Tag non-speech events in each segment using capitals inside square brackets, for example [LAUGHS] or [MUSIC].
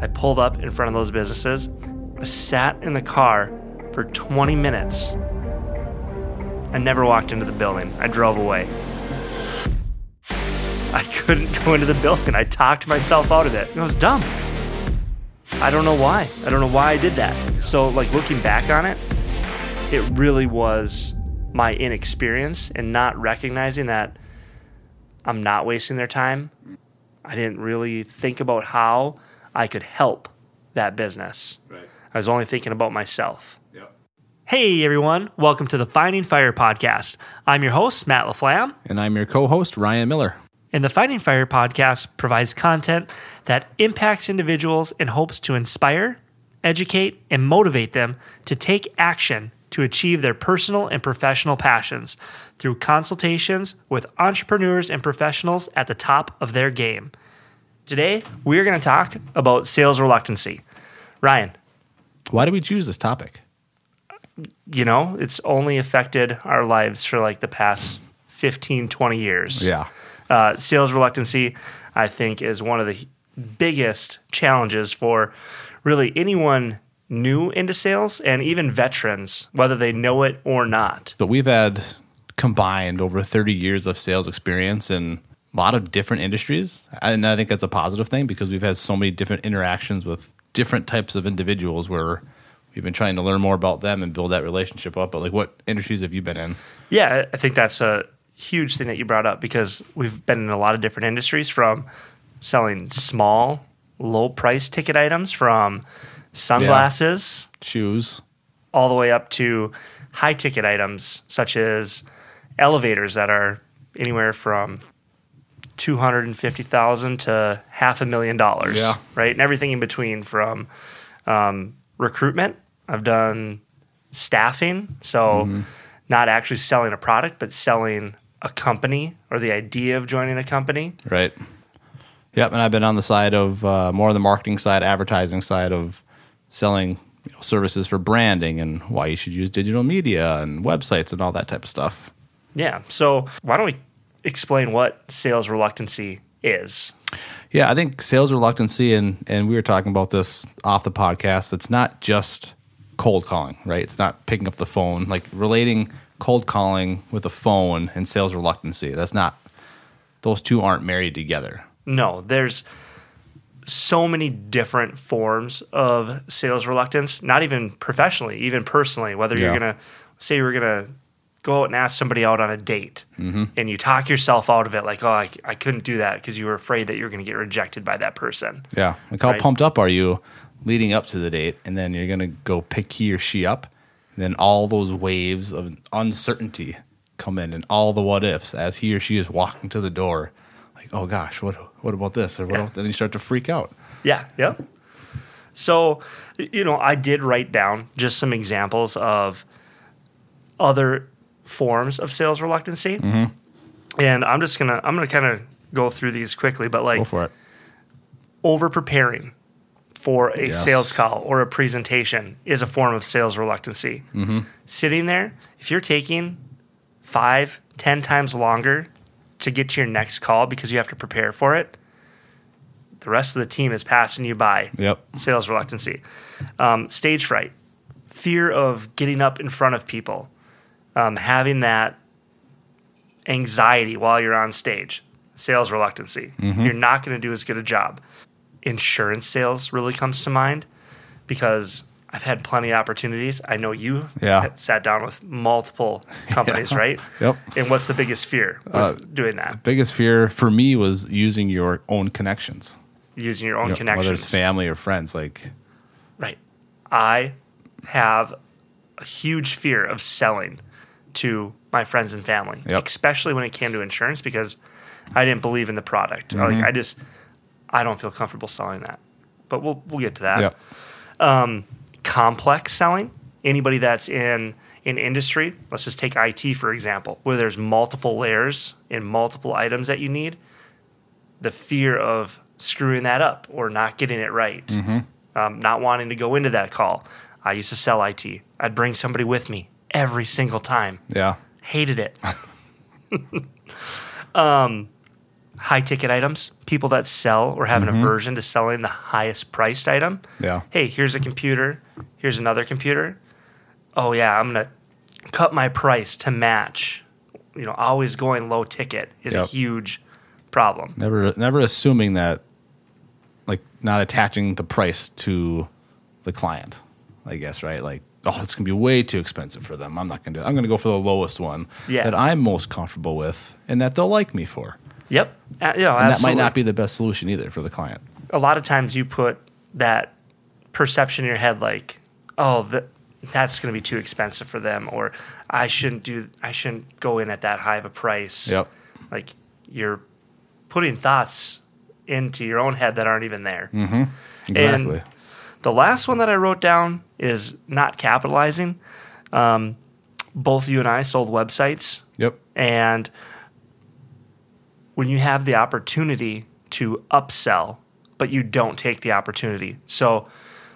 I pulled up in front of those businesses. I sat in the car for 20 minutes. I never walked into the building. I drove away. I couldn't go into the building. I talked myself out of it. It was dumb. I don't know why. I don't know why I did that. So, like, looking back on it, it really was my inexperience and not recognizing that I'm not wasting their time. I didn't really think about how I could help that business. Right. I was only thinking about myself. Yep. Hey everyone, welcome to the Finding Fire podcast. I'm your host, Matt LaFlamme, And I'm your co host, Ryan Miller. and the Finding Fire podcast provides content that impacts individuals and hopes to inspire, educate, and motivate them to take action to achieve their personal and professional passions through consultations with entrepreneurs and professionals at the top of their game. Today, we're going to talk about sales reluctancy. Ryan, Why did we choose this topic? you know, it's only affected our lives for like the past 15, 20 years. Yeah. Uh, sales reluctancy, I think, is one of the biggest challenges for really anyone new into sales and even veterans, whether they know it or not. But we've had combined over 30 years of sales experience in a lot of different industries. And I think that's a positive thing because we've had so many different interactions with different types of individuals where we've been trying to learn more about them and build that relationship up. But like, what industries have you been in? Yeah, I think that's a huge thing that you brought up because we've been in a lot of different industries from selling small, low price ticket items from sunglasses Shoes. all the way up to high ticket items such as elevators that are anywhere from 250,000 to half a million dollars. Yeah. Right. And everything in between from um, recruitment. I've done staffing. So not actually selling a product, but selling a company or the idea of joining a company. Right. Yep. And I've been on the side of uh, more on the marketing side, advertising side of selling you know, services for branding and why you should use digital media and websites and all that type of stuff. Yeah. So why don't we explain what sales reluctancy is? Yeah, I think sales reluctancy, and and we were talking about this off the podcast. It's not just cold calling, right? It's not picking up the phone, like relating cold calling with a phone and sales reluctancy. That's not; those two aren't married together. No, there's so many different forms of sales reluctance, not even professionally, even personally, whether you're Yeah. to say you're going to go out and ask somebody out on a date mm-hmm. and you talk yourself out of it, like, oh, I, I couldn't do that because you were afraid that you were going to get rejected by that person. Yeah, like how Right. pumped up are you leading up to the date, and then you're gonna go pick he or she up, and then all those waves of uncertainty come in, and all the what ifs as he or she is walking to the door, like, oh gosh, what what about this? Or what? about- Then you start to freak out. Yeah, yep. So, you know, I did write down just some examples of other forms of sales reluctancy. Mm-hmm. And I'm just going to I'm to kind of go through these quickly, but like for over preparing for a Yes. sales call or a presentation is a form of sales reluctancy. Mm-hmm. Sitting there, if you're taking five, ten times longer to get to your next call because you have to prepare for it, the rest of the team is passing you by. Yep. Sales reluctancy, um, stage fright, fear of getting up in front of people, um, having that anxiety while you're on stage. Sales reluctancy. You're not going to do as good a job. Insurance sales really comes to mind because I've had plenty of opportunities. I know you Yeah. sat down with multiple [LAUGHS] companies, right? Yep. And what's the biggest fear with Uh, doing that? Biggest fear for me was using your own connections, Using your own You know, connections. whether it's family or friends. Like, Right. I have a huge fear of selling to my friends and family, Yep. especially when it came to insurance because I didn't believe in the product. Mm-hmm. Like I just I don't feel comfortable selling that. But we'll we'll get to that. yep, Complex selling. Anybody that's in an industry, let's just take IT for example, where there's multiple layers and multiple items that you need. The fear of screwing that up or not getting it right, Mm-hmm. um, not wanting to go into that call. I used to sell IT. I'd bring somebody with me every single time. yeah, Hated it. [LAUGHS] [LAUGHS] um, high ticket items, people that sell or have an aversion to selling the highest priced item. Yeah. Hey, here's a computer. Here's another computer. Oh yeah, I'm gonna cut my price to match. You know, always going low ticket is a huge problem. Never, never assuming that, like, not attaching the price to the client. I guess right. Like, oh, it's gonna be way too expensive for them. I'm not gonna do. That. I'm gonna go for the lowest one Yeah. that I'm most comfortable with, and that they'll like me for. Yep. Uh, you know, And that might not be the best solution either for the client. a lot of times you put that perception in your head like oh that that's going to be too expensive for them or i shouldn't do i shouldn't go in at that high of a price Yep. like you're putting thoughts into your own head that aren't even there Exactly. The last one that i wrote down is not capitalizing um, both you and i sold websites yep. and when you have the opportunity to upsell, but you don't take the opportunity. So,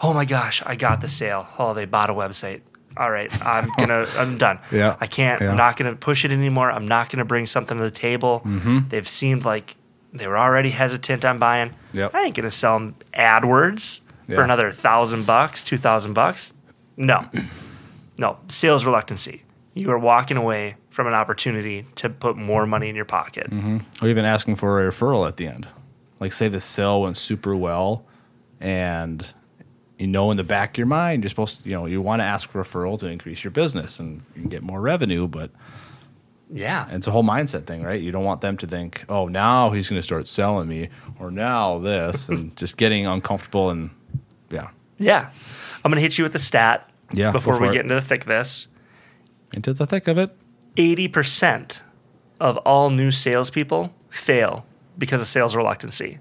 oh my gosh, I got the sale. Oh, they bought a website. All right, I'm [LAUGHS] gonna, I'm done. Yeah, I can't. yeah. I'm not gonna push it anymore. I'm not gonna bring something to the table. Mm-hmm. They've seemed like they were already hesitant on buying. Yep. I ain't gonna sell them AdWords for another thousand bucks, two thousand bucks. No, [CLEARS THROAT] no sales reluctancy. You are walking away from an opportunity to put more money in your pocket. Mm-hmm. Or even asking for a referral at the end. Like, say the sale went super well, and you know in the back of your mind you're supposed to, you know, you want to ask for a referral to increase your business and, and get more revenue, but Yeah, it's a whole mindset thing, right? You don't want them to think, oh, now he's going to start selling me, or now this, and [LAUGHS] just getting uncomfortable and yeah, yeah. I'm gonna hit you with a stat. Yeah, Before we it. get into the thick of this, into the thick of it. eighty percent of all new salespeople fail because of sales reluctancy.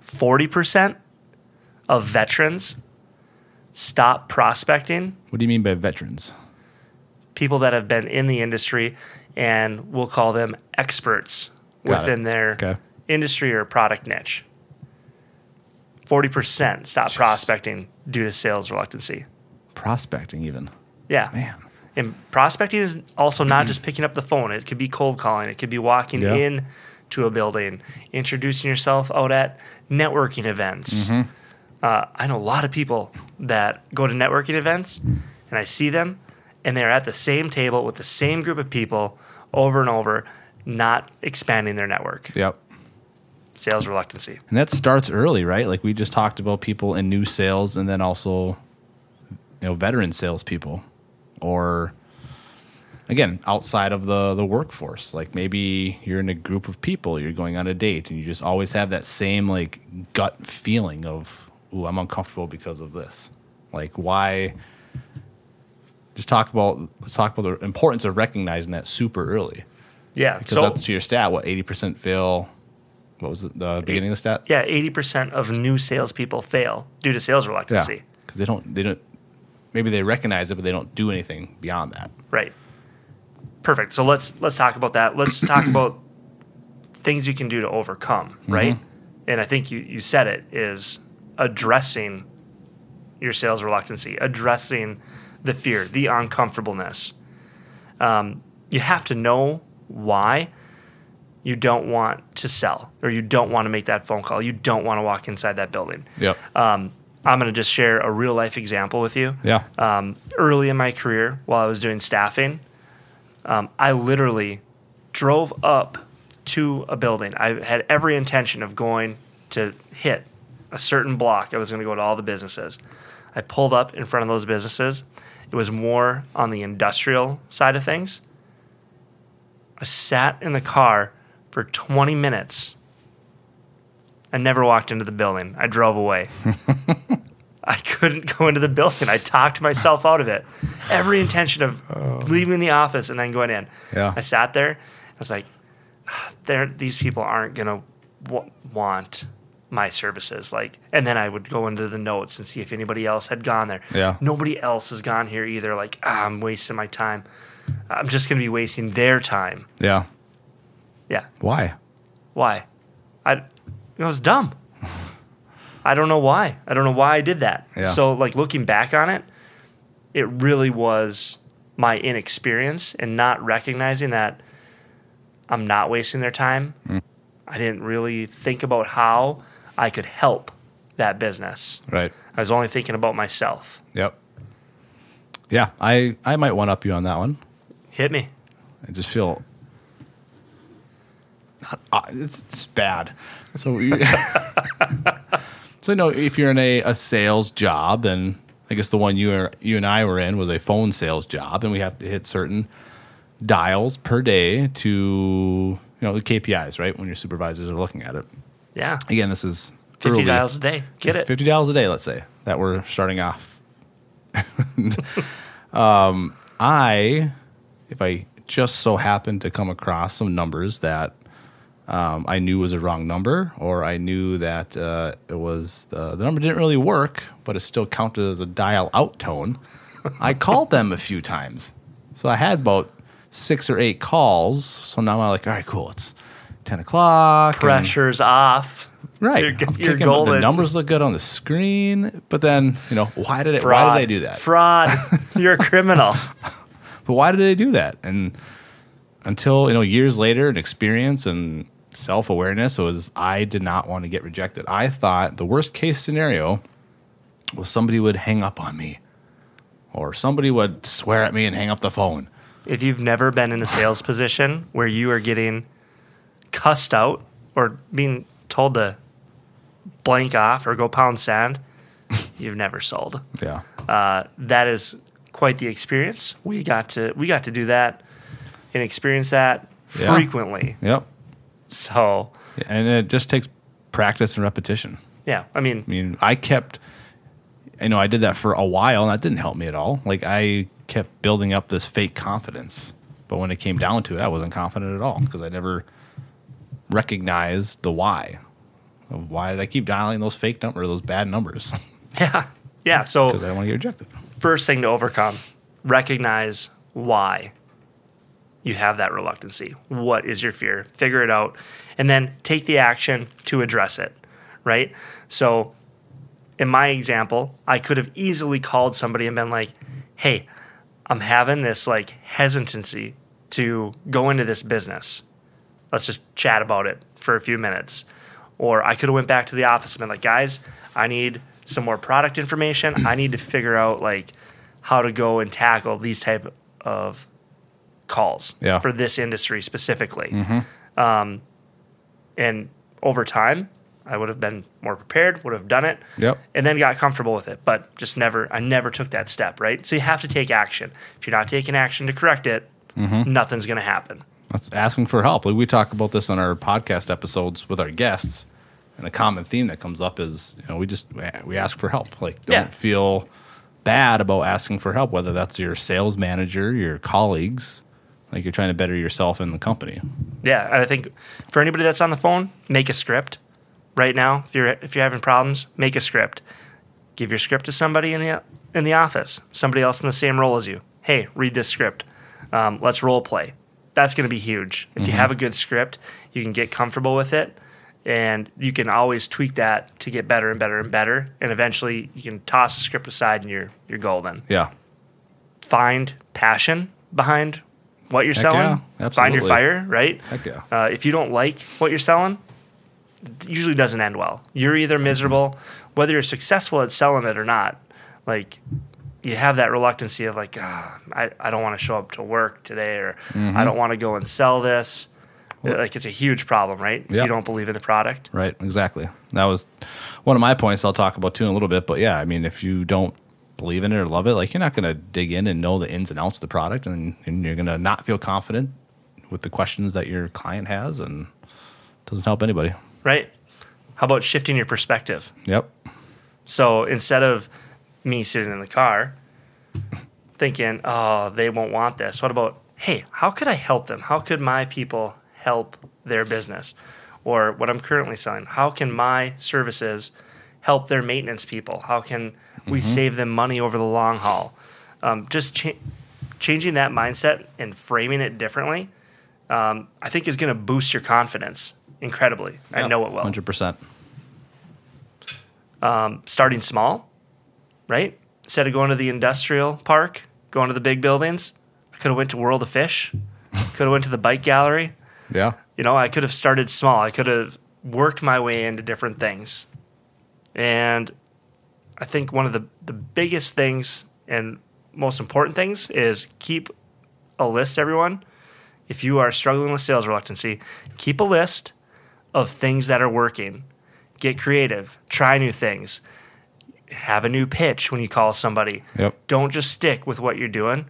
Forty percent of veterans stop prospecting. What do you mean by veterans? People that have been in the industry, and we'll call them experts Got it. within their Okay. industry or product niche. Forty percent stop prospecting due to sales reluctancy. Prospecting, even. Yeah. Man. And prospecting is also not just picking up the phone. It could be cold calling. It could be walking Yeah. in to a building, introducing yourself out at networking events. Mm-hmm. Uh, I know a lot of people that go to networking events, and I see them, and they're at the same table with the same group of people over and over, not expanding their network. Yep. Sales reluctancy. And that starts early, right? Like we just talked about people in new sales and then also, you know, veteran salespeople or again, outside of the, the workforce. Like maybe you're in a group of people, you're going on a date and you just always have that same like gut feeling of, ooh, I'm uncomfortable because of this. Like why just talk about let's talk about the importance of recognizing that super early. Yeah. Because that's to your stat, what, eighty percent fail what was it, the beginning of the stat? yeah, 80% of new salespeople fail due to sales reluctancy. because they don't they don't maybe they recognize it, but they don't do anything beyond that. Right. Perfect. So let's let's talk about that. Let's talk [CLEARS THROAT] about things you can do to overcome, right? And I think you you said it is addressing your sales reluctancy, addressing the fear, the uncomfortableness. Um, you have to know why you don't want to sell or you don't want to make that phone call. You don't want to walk inside that building. Yep. Um, I'm going to just share a real life example with you yeah. um, early in my career while I was doing staffing, um, I literally drove up to a building. I had every intention of going to hit a certain block. I was going to go to all the businesses. I pulled up in front of those businesses. It was more on the industrial side of things. I sat in the car for 20 minutes. I never walked into the building. I drove away. [LAUGHS] I couldn't go into the building. I talked myself out of it. Every intention of leaving the office and then going in. Yeah. I sat there. I was like, "There, these people aren't gonna w- want my services." Like, and then I would go into the notes and see if anybody else had gone there. Yeah. Nobody else has gone here either. Like, ah, I'm wasting my time. I'm just gonna be wasting their time. Yeah. Yeah. Why? Why? I it was dumb. I don't know why. I don't know why I did that. Yeah. So like looking back on it, it really was my inexperience and not recognizing that I'm not wasting their time. Hmm. I didn't really think about how I could help that business. Right. I was only thinking about myself. Yep. Yeah, I I might one up you on that one. Hit me. I just feel not, uh, it's, it's bad. So, you, [LAUGHS] so you know, if you're in a, a sales job, and I guess the one you are, you and I were in was a phone sales job, and we have to hit certain dials per day to you know the KPIs, right? When your supervisors are looking at it. Yeah. Again, this is 50 early. dials a day. Get it. Fifty dollars a day, let's say that we're starting off. [LAUGHS] um, I, if I just so happened to come across some numbers that um, I knew was a wrong number, or I knew that uh, it was uh, the number didn't really work, but it still counted as a dial out tone. I called them a few times, so I had about six or eight calls. So now I'm like, all right, cool, it's ten o'clock. and- Pressure's off. Right. You're, I'm you're kicking, golden. The numbers look good on the screen, but then you know why did it? Fraud. Why did I do that? Fraud. [LAUGHS] You're a criminal. But why did I do that? And until you know years later, and experience and self awareness was I did not want to get rejected. I thought the worst case scenario was somebody would hang up on me, or somebody would swear at me and hang up the phone. if you've never been in a sales position where you are getting cussed out or being told to blank off or go pound sand, [LAUGHS] you've never sold. Yeah. Uh, that is quite the experience. We got to we got to do that and experience that Yeah. frequently. Yep. [LAUGHS] So And it just takes practice and repetition. yeah, I mean, I mean, I kept, you know, I did that for a while and that didn't help me at all. Like, I kept building up this fake confidence. But when it came down to it, I wasn't confident at all because I never recognized the why. Of why did I keep dialing those fake numbers, those bad numbers? [LAUGHS] yeah, yeah. So [LAUGHS] Because I don't want to get rejected. first thing to overcome recognize why you have that reluctancy. What is your fear? Figure it out. And then take the action to address it right? So in my example i could have easily called somebody and been like hey i'm having this like hesitancy to go into this business. Let's just chat about it for a few minutes. Or i could have went back to the office and been like guys i need some more product information. I need to figure out like how to go and tackle these type of calls Yeah. for this industry specifically um, and over time i would have been more prepared would have done it Yep. and then got comfortable with it but just never i never took that step right so you have to take action if you're not taking action to correct it nothing's going to happen That's asking for help. Like we talk about this on our podcast episodes with our guests, and a common theme that comes up is you know we just we ask for help. Like don't Yeah. feel bad about asking for help, whether that's your sales manager, your colleagues. Like you're trying to better yourself in the company. Yeah, and I think for anybody that's on the phone, make a script. Right now, if you're if you're having problems, make a script. Give your script to somebody in the in the office, somebody else in the same role as you. Hey, read this script. Um, let's role play. That's going to be huge. If you have a good script, you can get comfortable with it, and you can always tweak that to get better and better and better. And eventually, you can toss the script aside, and you're you're golden. Yeah, Find passion behind what you're Heck selling. yeah, Find your fire. Right. heck yeah. Uh, if you don't like what you're selling, it usually doesn't end well. You're either miserable, whether you're successful at selling it or not. Like you have that reluctancy of like, ah, I, I don't want to show up to work today, or Mm-hmm. I don't want to go and sell this. like it's a huge problem, right? If Yep. you don't believe in the product. Right, exactly. That was one of my points I'll talk about too in a little bit. But yeah, I mean, if you don't believe in it or love it, like you're not going to dig in and know the ins and outs of the product, and, and you're going to not feel confident with the questions that your client has, and it doesn't help anybody. Right? How about shifting your perspective? Yep. So instead of me sitting in the car thinking, oh, they won't want this, what about, hey, how could I help them? How could my people help their business? Or what I'm currently selling, how can my services help their maintenance people? How can we save them money over the long haul? Um, just cha- changing that mindset and framing it differently, um, I think is going to boost your confidence incredibly. I know it will Hundred percent. starting small, right? Instead of going to the industrial park, going to the big buildings, I could have went to World of Fish, [LAUGHS] could have went to the bike gallery, Yeah. You know, I could have started small. I could have worked my way into different things. And I think one of the, the biggest things and most important things is keep a list, everyone. If you are struggling with sales reluctancy, keep a list of things that are working. Get creative, try new things, have a new pitch when you call somebody. Yep. Don't just stick with what you're doing.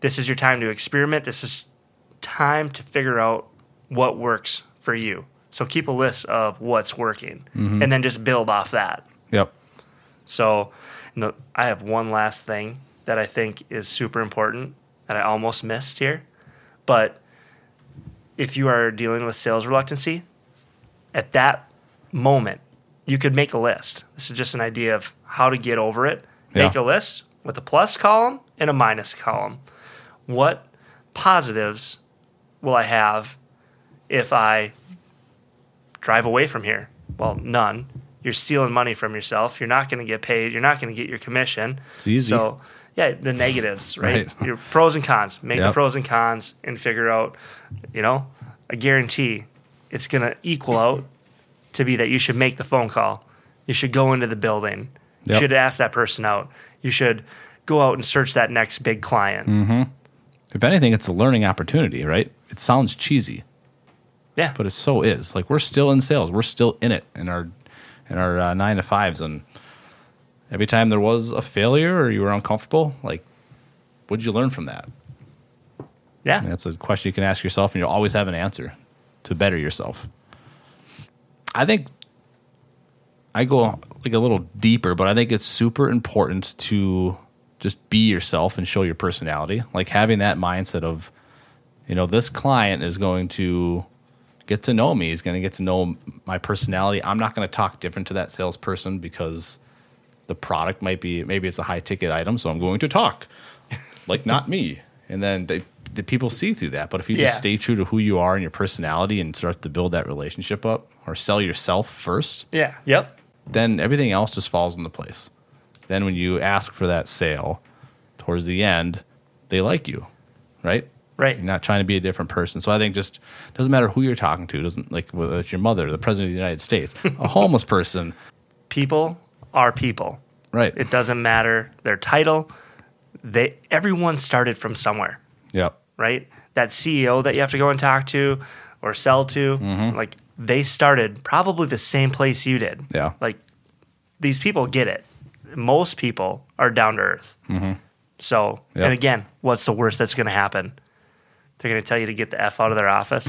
This is your time to experiment. This is time to figure out what works for you. So keep a list of what's working mm-hmm. and then just build off that. Yep. So, you know, I have one last thing that I think is super important that I almost missed here. But if you are dealing with sales reluctancy, at that moment, you could make a list. This is just an idea of how to get over it. Make Yeah. a list with a plus column and a minus column. What positives will I have if I drive away from here? Well, none. You're stealing money from yourself. You're not going to get paid. You're not going to get your commission. It's easy. So, yeah, the negatives, [LAUGHS] right? Right. Your pros and cons. Make the pros and cons and figure out, you know, I guarantee it's going to equal out to be that you should make the phone call. You should go into the building. You should ask that person out. You should go out and search that next big client. Mm. If anything, it's a learning opportunity, right? It sounds cheesy, Yeah. but it so is. Like we're still in sales. We're still in it in our in our uh, nine to fives, and every time there was a failure or you were uncomfortable, like, what did you learn from that? yeah. And that's a question you can ask yourself, and you'll always have an answer to better yourself. I think I go like a little deeper, but I think it's super important to just be yourself and show your personality. Like having that mindset of, you know, this client is going to get to know me. He's going to get to know my personality. I'm not going to talk different to that salesperson because the product might be maybe it's a high ticket item, so I'm going to talk [LAUGHS] like not me. And then they, the people see through that. But if you Yeah. just stay true to who you are and your personality and start to build that relationship up or sell yourself first, Yeah. Yep. then everything else just falls into place. Then when you ask for that sale towards the end, they like you, right? Right. You're not trying to be a different person. So I think just doesn't matter who you're talking to. Doesn't like whether it's your mother, the president of the United States, a [LAUGHS] homeless person, People are people. right? It doesn't matter their title. They everyone started from somewhere. yep. right? That CEO that you have to go and talk to or sell to, Mm-hmm. like they started probably the same place you did. Yeah. Like these people get it. Most people are down to earth. So, Yep. and again, what's the worst that's going to happen? They're going to tell you to get the F out of their office.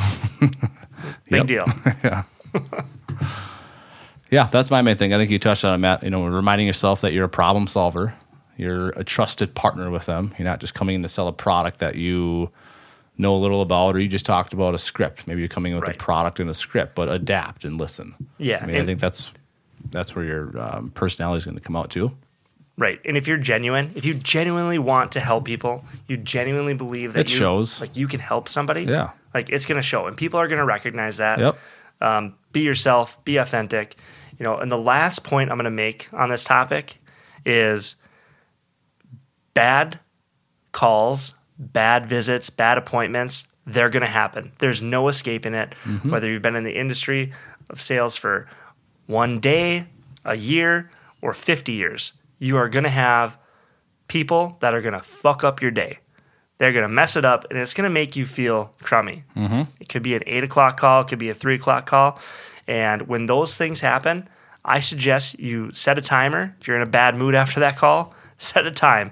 [LAUGHS] Big deal. [LAUGHS] Yeah, yeah, that's my main thing. I think you touched on it, Matt. You know, reminding yourself that you're a problem solver. You're a trusted partner with them. You're not just coming in to sell a product that you know a little about, or you just talked about a script. Maybe you're coming in with Right. a product and a script, but adapt and listen. Yeah, I mean, I think that's that's where your um, personality is going to come out too. Right. And if you're genuine, if you genuinely want to help people, you genuinely believe that It you shows. like you can help somebody. Yeah. Like it's going to show and people are going to recognize that. Yep. Um, be yourself, be authentic. You know, and the last point I'm going to make on this topic is bad calls, bad visits, bad appointments, they're going to happen. There's no escaping it. Whether you've been in the industry of sales for one day, a year, or 50 years, you are going to have people that are going to fuck up your day. They're going to mess it up and it's going to make you feel crummy. Mm-hmm. It could be an eight o'clock call, it could be a three o'clock call. And when those things happen, I suggest you set a timer. If you're in a bad mood after that call, [LAUGHS] set a time.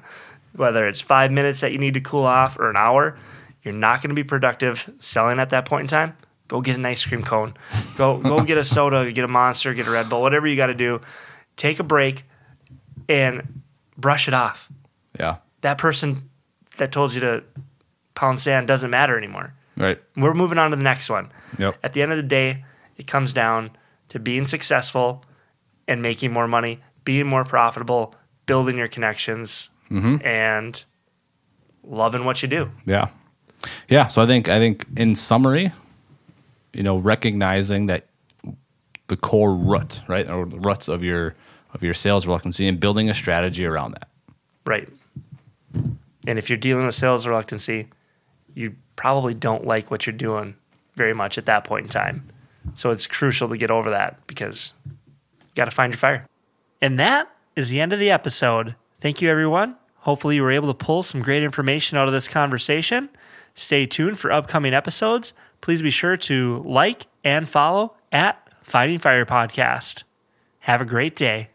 Whether it's five minutes that you need to cool off or an hour, you're not going to be productive selling at that point in time. Go get an ice cream cone. Go go get a [LAUGHS] soda, get a monster, get a Red Bull, whatever you got to do. Take a break and brush it off Yeah. that person that told you to pound sand doesn't matter anymore. Right. We're moving on to the next one. Yep. At the end of the day, it comes down to being successful and making more money, being more profitable, building your connections, mm-hmm. and loving what you do. Yeah. Yeah. So I think I think in summary, you know, recognizing that the core root, right, or the roots of your of your sales reluctancy and building a strategy around that. Right. And if you're dealing with sales reluctancy, you probably don't like what you're doing very much at that point in time. So it's crucial to get over that because you got to find your fire. And that is the end of the episode. Thank you, everyone. Hopefully, you were able to pull some great information out of this conversation. Stay tuned for upcoming episodes. Please be sure to like and follow at Finding Fire Podcast. Have a great day.